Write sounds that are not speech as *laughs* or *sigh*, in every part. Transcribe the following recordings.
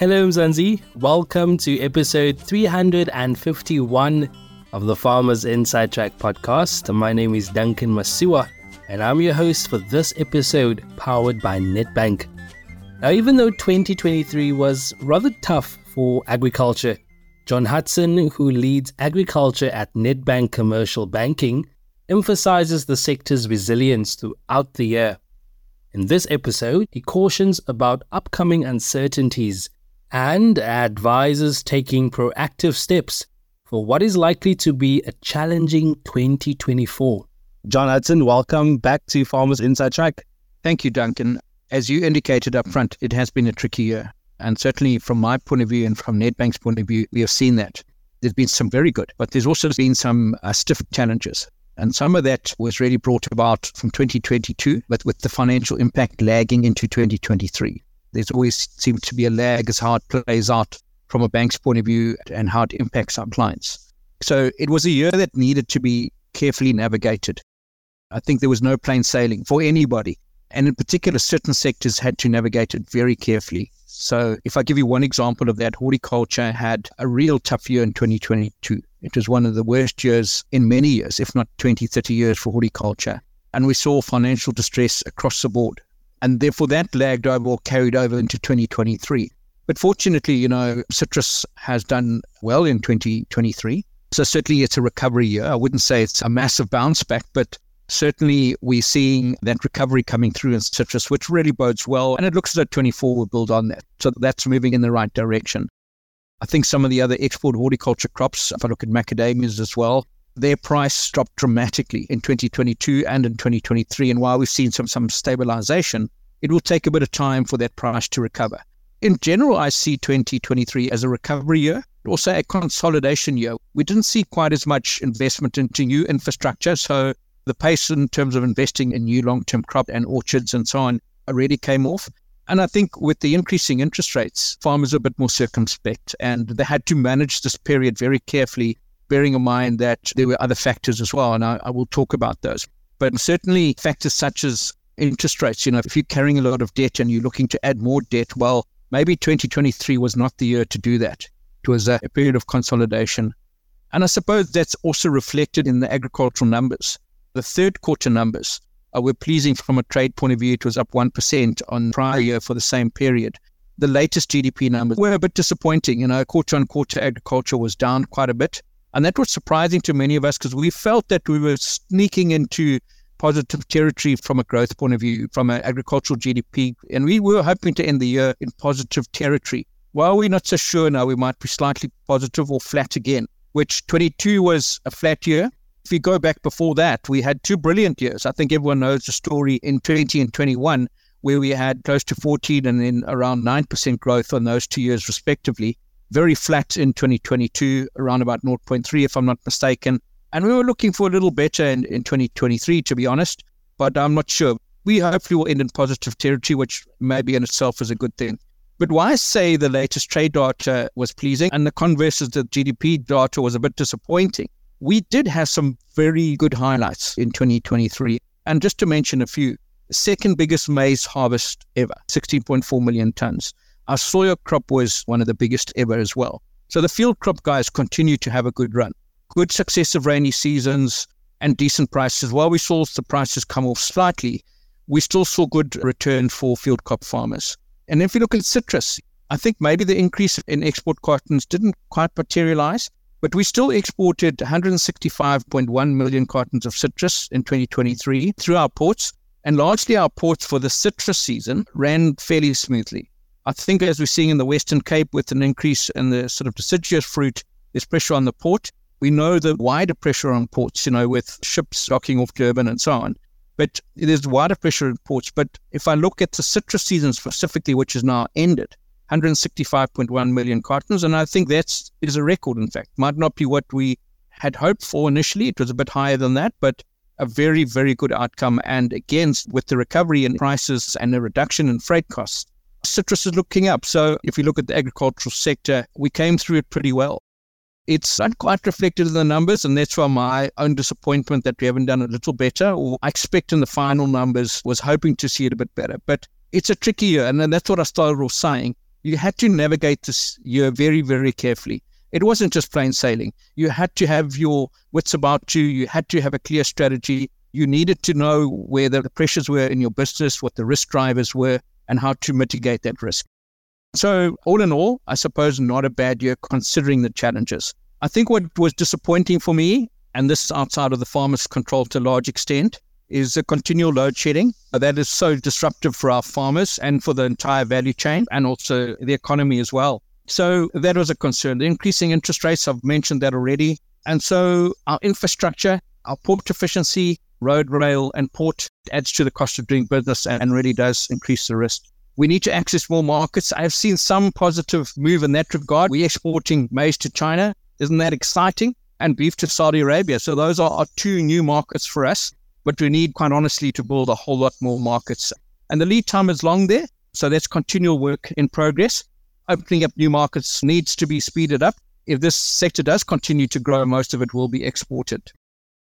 Hello, Mzansi. Welcome to episode 351 of the Farmers Inside Track podcast. My name is Duncan Masiwa, and I'm your host for this episode powered by Nedbank. Now, even though 2023 was rather tough for agriculture, John Hudson, who leads agriculture at Nedbank Commercial Banking, emphasizes the sector's resilience throughout the year. In this episode, he cautions about upcoming uncertainties and advises taking proactive steps for what is likely to be a challenging 2024. John Hudson, welcome back to Farmers Inside Track. Thank you, Duncan. As you indicated up front, it has been a tricky year. And certainly from my point of view and from Nedbank's point of view, we have seen that. There's been some very good, but there's also been some uh, stiff challenges. And some of that was really brought about from 2022, but with the financial impact lagging into 2023 there's always seems to be a lag as how it plays out from a bank's point of view and how it impacts our clients. So it was a year that needed to be carefully navigated. I think there was no plain sailing for anybody. And in particular, certain sectors had to navigate it very carefully. So if I give you one example of that, horticulture had a real tough year in 2022. It was one of the worst years in many years, if not 20, 30 years for horticulture. And we saw financial distress across the board and therefore that lagged over or carried over into 2023. But fortunately, you know, citrus has done well in 2023. So certainly it's a recovery year. I wouldn't say it's a massive bounce back, but certainly we're seeing that recovery coming through in citrus, which really bodes well. And it looks as though 24 will build on that. So that's moving in the right direction. I think some of the other export horticulture crops, if I look at macadamias as well, their price dropped dramatically in 2022 and in 2023. And while we've seen some, some stabilization, it will take a bit of time for that price to recover. In general, I see 2023 as a recovery year, also a consolidation year. We didn't see quite as much investment into new infrastructure. So the pace in terms of investing in new long term crop and orchards and so on already came off. And I think with the increasing interest rates, farmers are a bit more circumspect and they had to manage this period very carefully bearing in mind that there were other factors as well, and I, I will talk about those. But certainly factors such as interest rates, you know, if you're carrying a lot of debt and you're looking to add more debt, well, maybe 2023 was not the year to do that. It was a, period of consolidation. And I suppose that's also reflected in the agricultural numbers. The third quarter numbers were pleasing from a trade point of view. It was up 1% on prior year for the same period. The latest GDP numbers were a bit disappointing. You know, quarter on quarter agriculture was down quite a bit. And that was surprising to many of us because we felt that we were sneaking into positive territory from a growth point of view, from an agricultural GDP. And we were hoping to end the year in positive territory. While we're not so sure now, we might be slightly positive or flat again, which 22 was a flat year. If you go back before that, we had two brilliant years. I think everyone knows the story in 20 and 21, where we had close to 14 and then around 9% growth on those two years, respectively very flat in 2022, around about 0.3, if I'm not mistaken. And we were looking for a little better in, in 2023, to be honest, but I'm not sure. We hopefully will end in positive territory, which maybe in itself is a good thing. But why say the latest trade data was pleasing and the converse is the GDP data was a bit disappointing. We did have some very good highlights in 2023. And just to mention a few, second biggest maize harvest ever, 16.4 million tons. Our soya crop was one of the biggest ever as well. So the field crop guys continue to have a good run. Good successive rainy seasons and decent prices. While we saw the prices come off slightly, we still saw good return for field crop farmers. And if you look at citrus, I think maybe the increase in export cartons didn't quite materialize, but we still exported 165.1 million cartons of citrus in 2023 through our ports. And largely our ports for the citrus season ran fairly smoothly. I think as we're seeing in the Western Cape with an increase in the sort of deciduous fruit, there's pressure on the port. We know the wider pressure on ports, you know, with ships docking off Durban and so on. But there's wider pressure in ports. But if I look at the citrus season specifically, which is now ended, 165.1 million cartons, and I think that's is a record. In fact, might not be what we had hoped for initially. It was a bit higher than that, but a very, very good outcome. And again, with the recovery in prices and the reduction in freight costs, citrus is looking up. So if you look at the agricultural sector, we came through it pretty well. It's not quite reflected in the numbers, and that's why my own disappointment that we haven't done a little better, or I expect in the final numbers was hoping to see it a bit better. But it's a tricky year, and that's what I started off saying. You had to navigate this year very, very carefully. It wasn't just plain sailing. You had to have your wits about you. You had to have a clear strategy. You needed to know where the pressures were in your business, what the risk drivers were, and how to mitigate that risk. So, all in all, I suppose not a bad year considering the challenges. I think what was disappointing for me, and this is outside of the farmer's control to a large extent, is the continual load shedding. That is so disruptive for our farmers and for the entire value chain and also the economy as well. So that was a concern. The increasing interest rates, I've mentioned that already. And so our infrastructure, our port efficiency, road, rail, and port adds to the cost of doing business and really does increase the risk. We need to access more markets. I've seen some positive move in that regard. We're exporting maize to China. Isn't that exciting? And beef to Saudi Arabia. So those are, are two new markets for us. But we need, quite honestly, to build a whole lot more markets. And the lead time is long there. So that's continual work in progress. Opening up new markets needs to be speeded up. If this sector does continue to grow, most of it will be exported.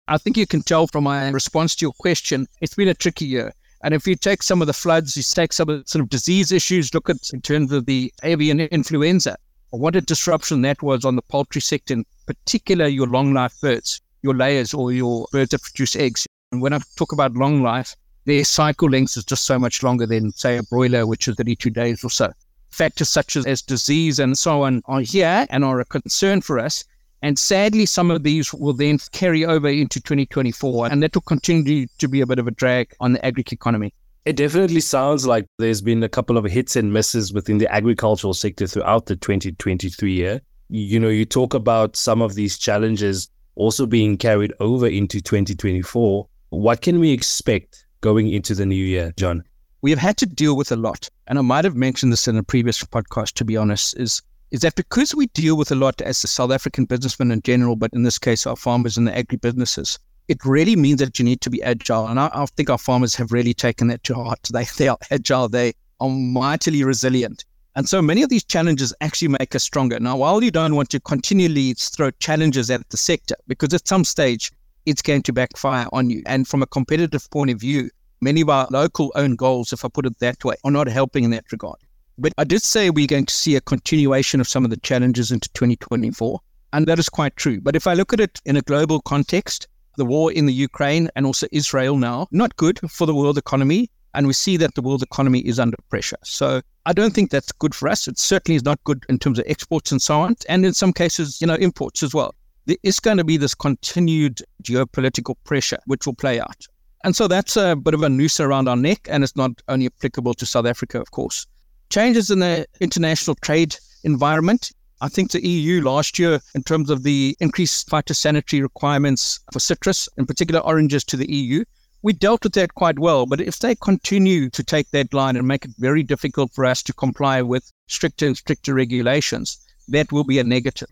I think you can tell from my response to your question, it's been a tricky year. And if you take some of the floods, you take some of the sort of disease issues, look at in terms of the avian influenza, what a disruption that was on the poultry sector, in particular your long life birds, your layers or your birds that produce eggs. And when I talk about long life, their cycle length is just so much longer than, say, a broiler, which is 32 days or so. Factors such as, as disease and so on are here and are a concern for us. And sadly, some of these will then carry over into 2024, and that will continue to be a bit of a drag on the agri economy. It definitely sounds like there's been a couple of hits and misses within the agricultural sector throughout the 2023 year. You know, you talk about some of these challenges also being carried over into 2024. What can we expect going into the new year, John? We have had to deal with a lot. And I might have mentioned this in a previous podcast, to be honest, is is that because we deal with a lot as a South African businessman in general, but in this case, our farmers and the agri businesses, it really means that you need to be agile. And I, I think our farmers have really taken that to heart. *laughs* They, they are agile, they are mightily resilient. And so many of these challenges actually make us stronger. Now, while you don't want to continually throw challenges at the sector, because at some stage it's going to backfire on you. And from a competitive point of view, many of our local own goals, if I put it that way, are not helping in that regard. But I did say we're going to see a continuation of some of the challenges into 2024. And that is quite true. But if I look at it in a global context, the war in the Ukraine and also Israel now, not good for the world economy. And we see that the world economy is under pressure. So I don't think that's good for us. It certainly is not good in terms of exports and so on. And in some cases, you know, imports as well. There is going to be this continued geopolitical pressure, which will play out. And so that's a bit of a noose around our neck. And it's not only applicable to South Africa, of course changes in the international trade environment. I think the EU last year, in terms of the increased phytosanitary requirements for citrus, in particular oranges to the EU, we dealt with that quite well. But if they continue to take that line and make it very difficult for us to comply with stricter and stricter regulations, that will be a negative.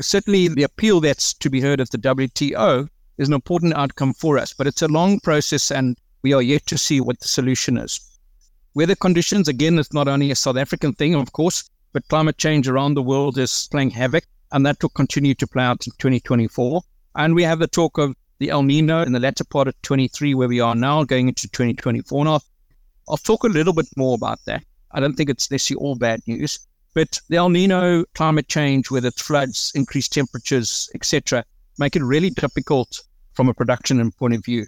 Certainly, the appeal that's to be heard at the WTO is an important outcome for us, but it's a long process and we are yet to see what the solution is. Weather conditions, again, it's not only a South African thing, of course, but climate change around the world is playing havoc, and that will continue to play out in 2024. And we have the talk of the El Nino in the latter part of 23, where we are now, going into 2024. Now, I'll talk a little bit more about that. I don't think it's necessarily all bad news, but the El Nino climate change, whether it's floods, increased temperatures, etc., make it really difficult from a production point of view.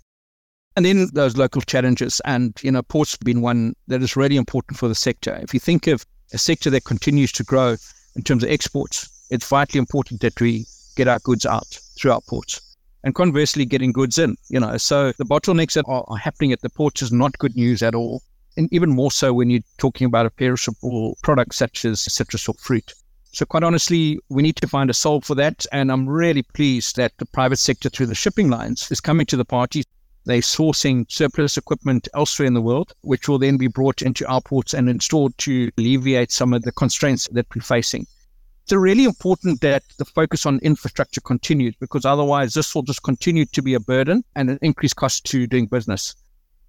And then those local challenges, and you know, ports have been one that is really important for the sector. If you think of a sector that continues to grow in terms of exports, it's vitally important that we get our goods out through our ports. And conversely, getting goods in, you know, so the bottlenecks that are, happening at the ports is not good news at all. And even more so when you're talking about a perishable product such as citrus or fruit. So, quite honestly, we need to find a solve for that. And I'm really pleased that the private sector through the shipping lines is coming to the party they're sourcing surplus equipment elsewhere in the world, which will then be brought into our ports and installed to alleviate some of the constraints that we're facing. It's really important that the focus on infrastructure continues because otherwise this will just continue to be a burden and an increased cost to doing business.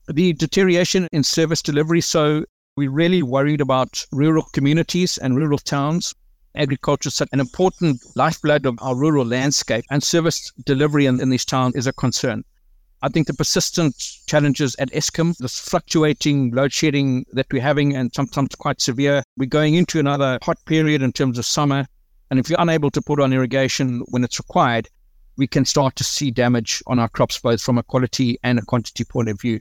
The deterioration in service delivery. So we're really worried about rural communities and rural towns. Agriculture is an important lifeblood of our rural landscape and service delivery in, in these towns is a concern. I think the persistent challenges at Eskom, this fluctuating load shedding that we're having and sometimes quite severe. We're going into another hot period in terms of summer. And if you're unable to put on irrigation when it's required, we can start to see damage on our crops, both from a quality and a quantity point of view.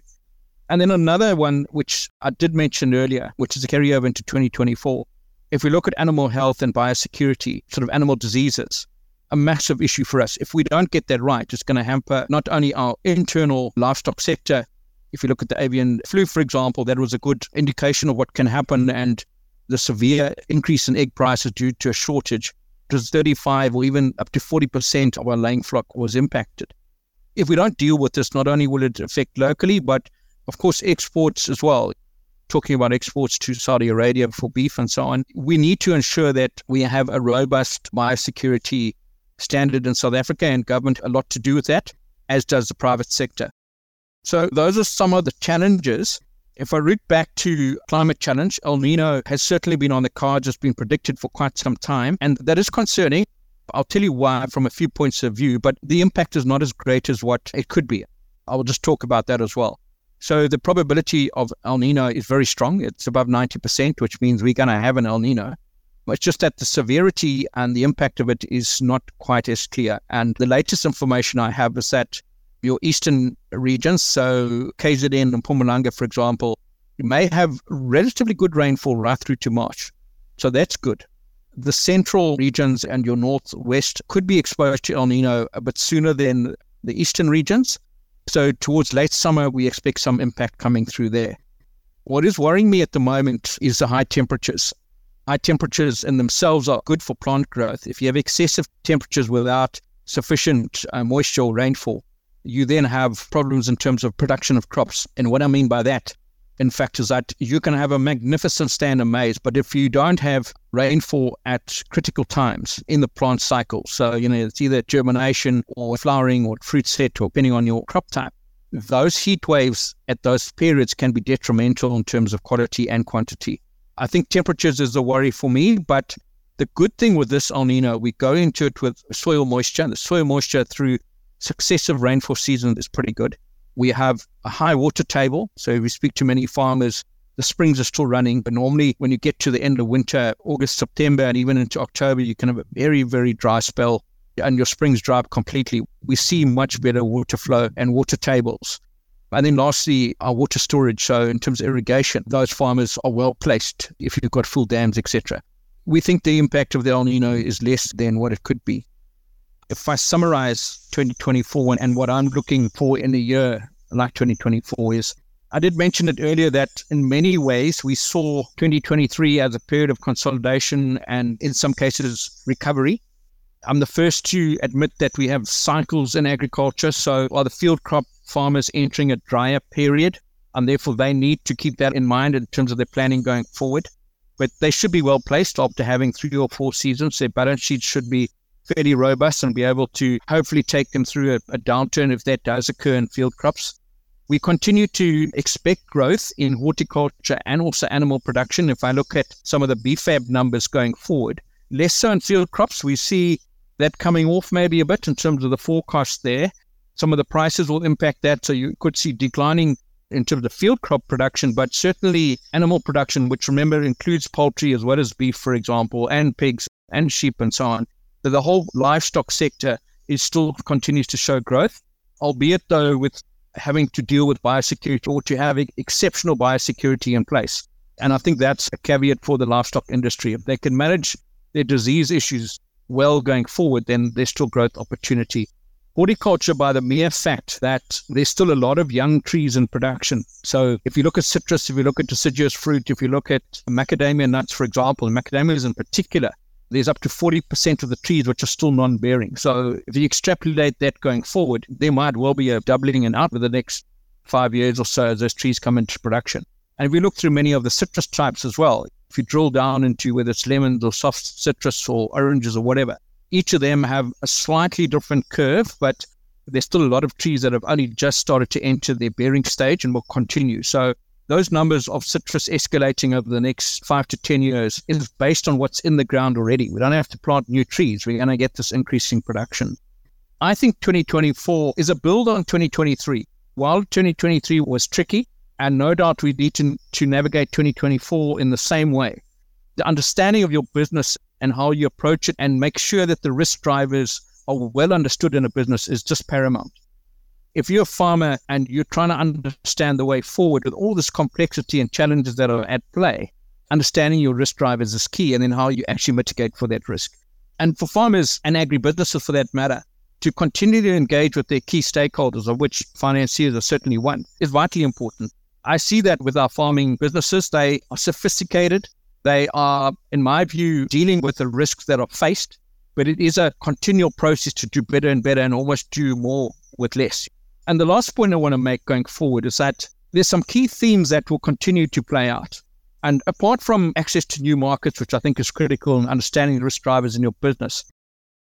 And then another one, which I did mention earlier, which is a carryover into 2024. If we look at animal health and biosecurity, sort of animal diseases, a massive issue for us. If we don't get that right, it's going to hamper not only our internal livestock sector. If you look at the avian flu, for example, that was a good indication of what can happen and the severe increase in egg prices due to a shortage was 35 or even up to 40% of our laying flock was impacted. If we don't deal with this, not only will it affect locally, but of course, exports as well. Talking about exports to Saudi Arabia for beef and so on, we need to ensure that we have a robust biosecurity standard in South Africa and government a lot to do with that, as does the private sector. So those are some of the challenges if I root back to climate challenge, El Nino has certainly been on the cards, has been predicted for quite some time, and that is concerning. I'll tell you why from a few points of view, but the impact is not as great as what it could be. I will just talk about that as well. So the probability of El Nino is very strong. It's above 90%, which means we're going to have an El Nino. It's just that the severity and the impact of it is not quite as clear. And the latest information I have is that your eastern regions, so KZN and Mpumalanga, for example, may have relatively good rainfall right through to March. So that's good. The central regions and your northwest could be exposed to El Nino a bit sooner than the eastern regions. So towards late summer, we expect some impact coming through there. What is worrying me at the moment is the high temperatures. High temperatures in themselves are good for plant growth. If you have excessive temperatures without sufficient uh, moisture or rainfall, you then have problems in terms of production of crops. And what I mean by that, in fact, is that you can have a magnificent stand of maize, but if you don't have rainfall at critical times in the plant cycle, so you know it's either germination or flowering or fruit set, or depending on your crop type, those heat waves at those periods can be detrimental in terms of quality and quantity. I think temperatures is a worry for me, but the good thing with this El Nino, we go into it with soil moisture. The soil moisture through successive rainfall season is pretty good. We have a high water table. So if we speak to many farmers, the springs are still running. But normally, when you get to the end of winter, August, September, and even into October, you can have a very, very dry spell and your springs dry up completely. We see much better water flow and water tables. And then lastly, our water storage. So in terms of irrigation, those farmers are well placed if you've got full dams, etc. We think the impact of the El Nino is less than what it could be if I summarize 2024 and what I'm looking for in a year like 2024 is I did mention it earlier that in many ways we saw 2023 as a period of consolidation and in some cases recovery. I'm the first to admit that we have cycles in agriculture. So are the field crop farmers entering a drier period? And therefore they need to keep that in mind in terms of their planning going forward. But they should be well placed after having three or four seasons. Their balance sheet should be fairly robust and be able to hopefully take them through a, a downturn if that does occur in field crops. We continue to expect growth in horticulture and also animal production. If I look at some of the BFAP numbers going forward, less so in field crops, we see that coming off maybe a bit in terms of the forecast there. Some of the prices will impact that. So you could see declining in terms of field crop production, but certainly animal production, which remember includes poultry as well as beef, for example, and pigs and sheep and so on that the whole livestock sector is still continues to show growth, albeit though with having to deal with biosecurity or to have exceptional biosecurity in place. And I think that's a caveat for the livestock industry. If they can manage their disease issues well going forward, then there's still growth opportunity. Horticulture, by the mere fact that there's still a lot of young trees in production. So if you look at citrus, if you look at deciduous fruit, if you look at macadamia nuts, for example, macadamias in particular, there's up to 40% of the trees which are still non bearing. So if you extrapolate that going forward, there might well be a doubling and out for the next five years or so as those trees come into production. And if we look through many of the citrus types as well, if you drill down into whether it's lemons or soft citrus or oranges or whatever, each of them have a slightly different curve, but there's still a lot of trees that have only just started to enter their bearing stage and will continue. So those numbers of citrus escalating over the next five to 10 years is based on what's in the ground already. We don't have to plant new trees. We're going to get this increasing production. I think 2024 is a build on 2023. while 2023 was tricky, and no doubt we need to, to navigate 2024 in the same way, the understanding of your business and how you approach it and make sure that the risk drivers are well understood in a business is just paramount. If you're a farmer and you're trying to understand the way forward with all this complexity and challenges that are at play, understanding your risk drivers is key and then how you actually mitigate for that risk. And for farmers and agribusinesses for that matter, to continue to engage with their key stakeholders, of which financiers are certainly one, is vitally important. I see that with our farming businesses. They are sophisticated. They are, in my view, dealing with the risks that are faced, but it is a continual process to do better and better and almost do more with less. And the last point I want to make going forward is that there's some key themes that will continue to play out. And apart from access to new markets, which I think is critical in understanding the risk drivers in your business,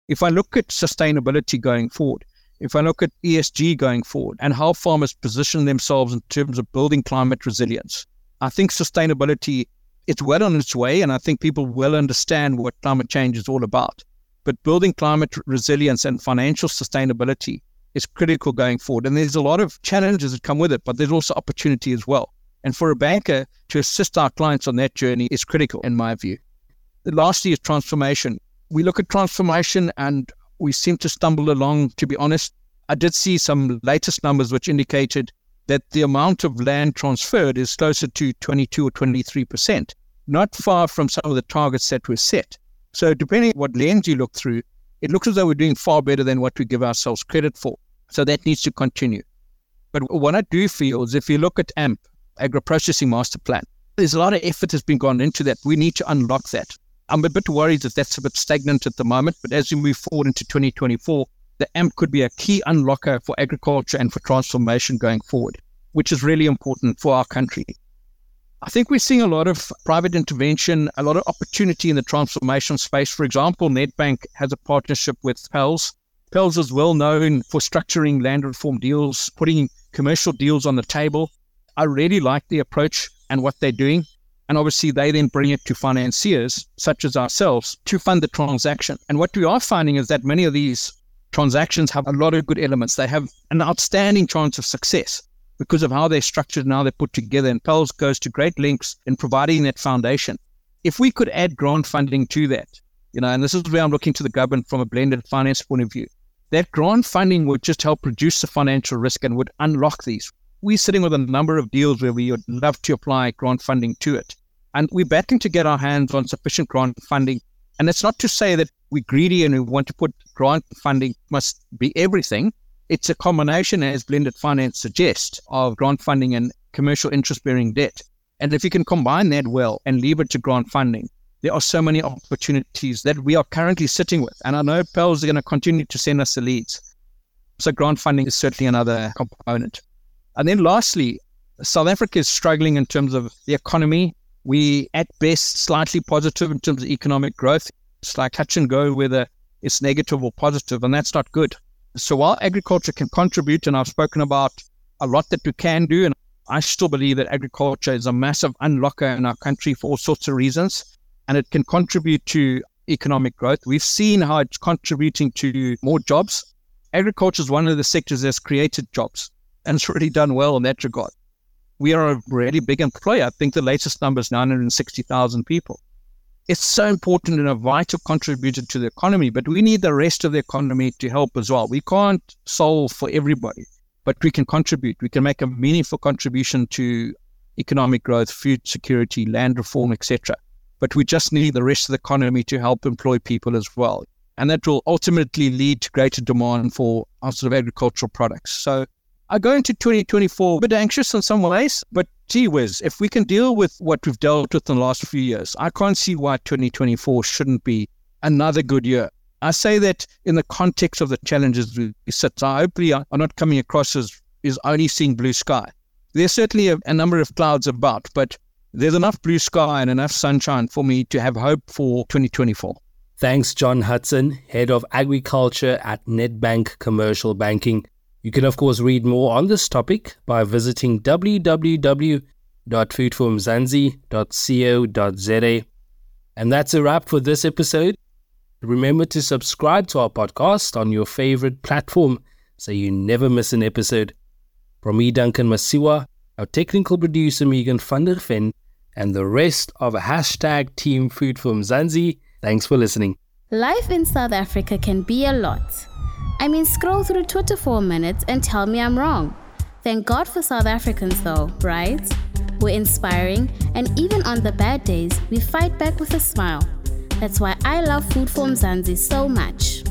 if I look at sustainability going forward, if I look at ESG going forward and how farmers position themselves in terms of building climate resilience, I think sustainability is well on its way, and I think people will understand what climate change is all about. But building climate resilience and financial sustainability is critical going forward. And there's a lot of challenges that come with it, but there's also opportunity as well. And for a banker to assist our clients on that journey is critical, in my view. Lastly, is transformation. We look at transformation and we seem to stumble along, to be honest. I did see some latest numbers which indicated that the amount of land transferred is closer to 22 or 23%, not far from some of the targets that were set. So, depending on what lens you look through, it looks as though we're doing far better than what we give ourselves credit for. So, that needs to continue. But what I do feel is if you look at AMP, agro-processing master plan. There's a lot of effort has been gone into that. We need to unlock that. I'm a bit worried that that's a bit stagnant at the moment, but as we move forward into 2024, the AMP could be a key unlocker for agriculture and for transformation going forward, which is really important for our country. I think we're seeing a lot of private intervention, a lot of opportunity in the transformation space. For example, Nedbank has a partnership with PELS. PELS is well known for structuring land reform deals, putting commercial deals on the table. I really like the approach and what they're doing. And obviously, they then bring it to financiers such as ourselves to fund the transaction. And what we are finding is that many of these transactions have a lot of good elements. They have an outstanding chance of success because of how they're structured and how they're put together. And PELS goes to great lengths in providing that foundation. If we could add grant funding to that, you know, and this is where I'm looking to the government from a blended finance point of view, that grant funding would just help reduce the financial risk and would unlock these we're sitting with a number of deals where we would love to apply grant funding to it. And we're battling to get our hands on sufficient grant funding. And it's not to say that we're greedy and we want to put grant funding must be everything. It's a combination, as blended finance suggests, of grant funding and commercial interest bearing debt. And if you can combine that well and leave it to grant funding, there are so many opportunities that we are currently sitting with. And I know PELS are going to continue to send us the leads. So grant funding is certainly another component. And then lastly, South Africa is struggling in terms of the economy. We, at best, slightly positive in terms of economic growth. It's like touch and go whether it's negative or positive, and that's not good. So while agriculture can contribute, and I've spoken about a lot that we can do, and I still believe that agriculture is a massive unlocker in our country for all sorts of reasons, and it can contribute to economic growth. We've seen how it's contributing to more jobs. Agriculture is one of the sectors that's created jobs and it's really done well in that regard. We are a really big employer. I think the latest number is 960,000 people. It's so important and a vital contributor to the economy, but we need the rest of the economy to help as well. We can't solve for everybody, but we can contribute. We can make a meaningful contribution to economic growth, food security, land reform, etc. But we just need the rest of the economy to help employ people as well. And that will ultimately lead to greater demand for our sort of agricultural products. So I go into 2024 a bit anxious in some ways, but gee whiz, if we can deal with what we've dealt with in the last few years, I can't see why 2024 shouldn't be another good year. I say that in the context of the challenges we sit. So hopefully I'm not coming across as is only seeing blue sky. There's certainly a, a number of clouds about, but there's enough blue sky and enough sunshine for me to have hope for 2024. Thanks, John Hudson, Head of Agriculture at Nedbank Commercial Banking. You can, of course, read more on this topic by visiting www.foodformzansi.co.za. And that's a wrap for this episode. Remember to subscribe to our podcast on your favorite platform so you never miss an episode. From me, Duncan Masiwa, our technical producer, Megan van der Ven, and the rest of hashtag Team Food for Mzansi, thanks for listening. Life in South Africa can be a lot. I mean, scroll through Twitter for a minute and tell me I'm wrong. Thank God for South Africans, though, right? We're inspiring, and even on the bad days, we fight back with a smile. That's why I love Food for Mzansi so much.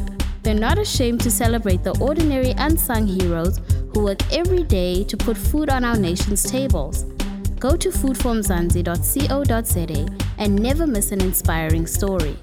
They're not ashamed to celebrate the ordinary unsung heroes who work every day to put food on our nation's tables. Go to foodformzansi.co.za and never miss an inspiring story.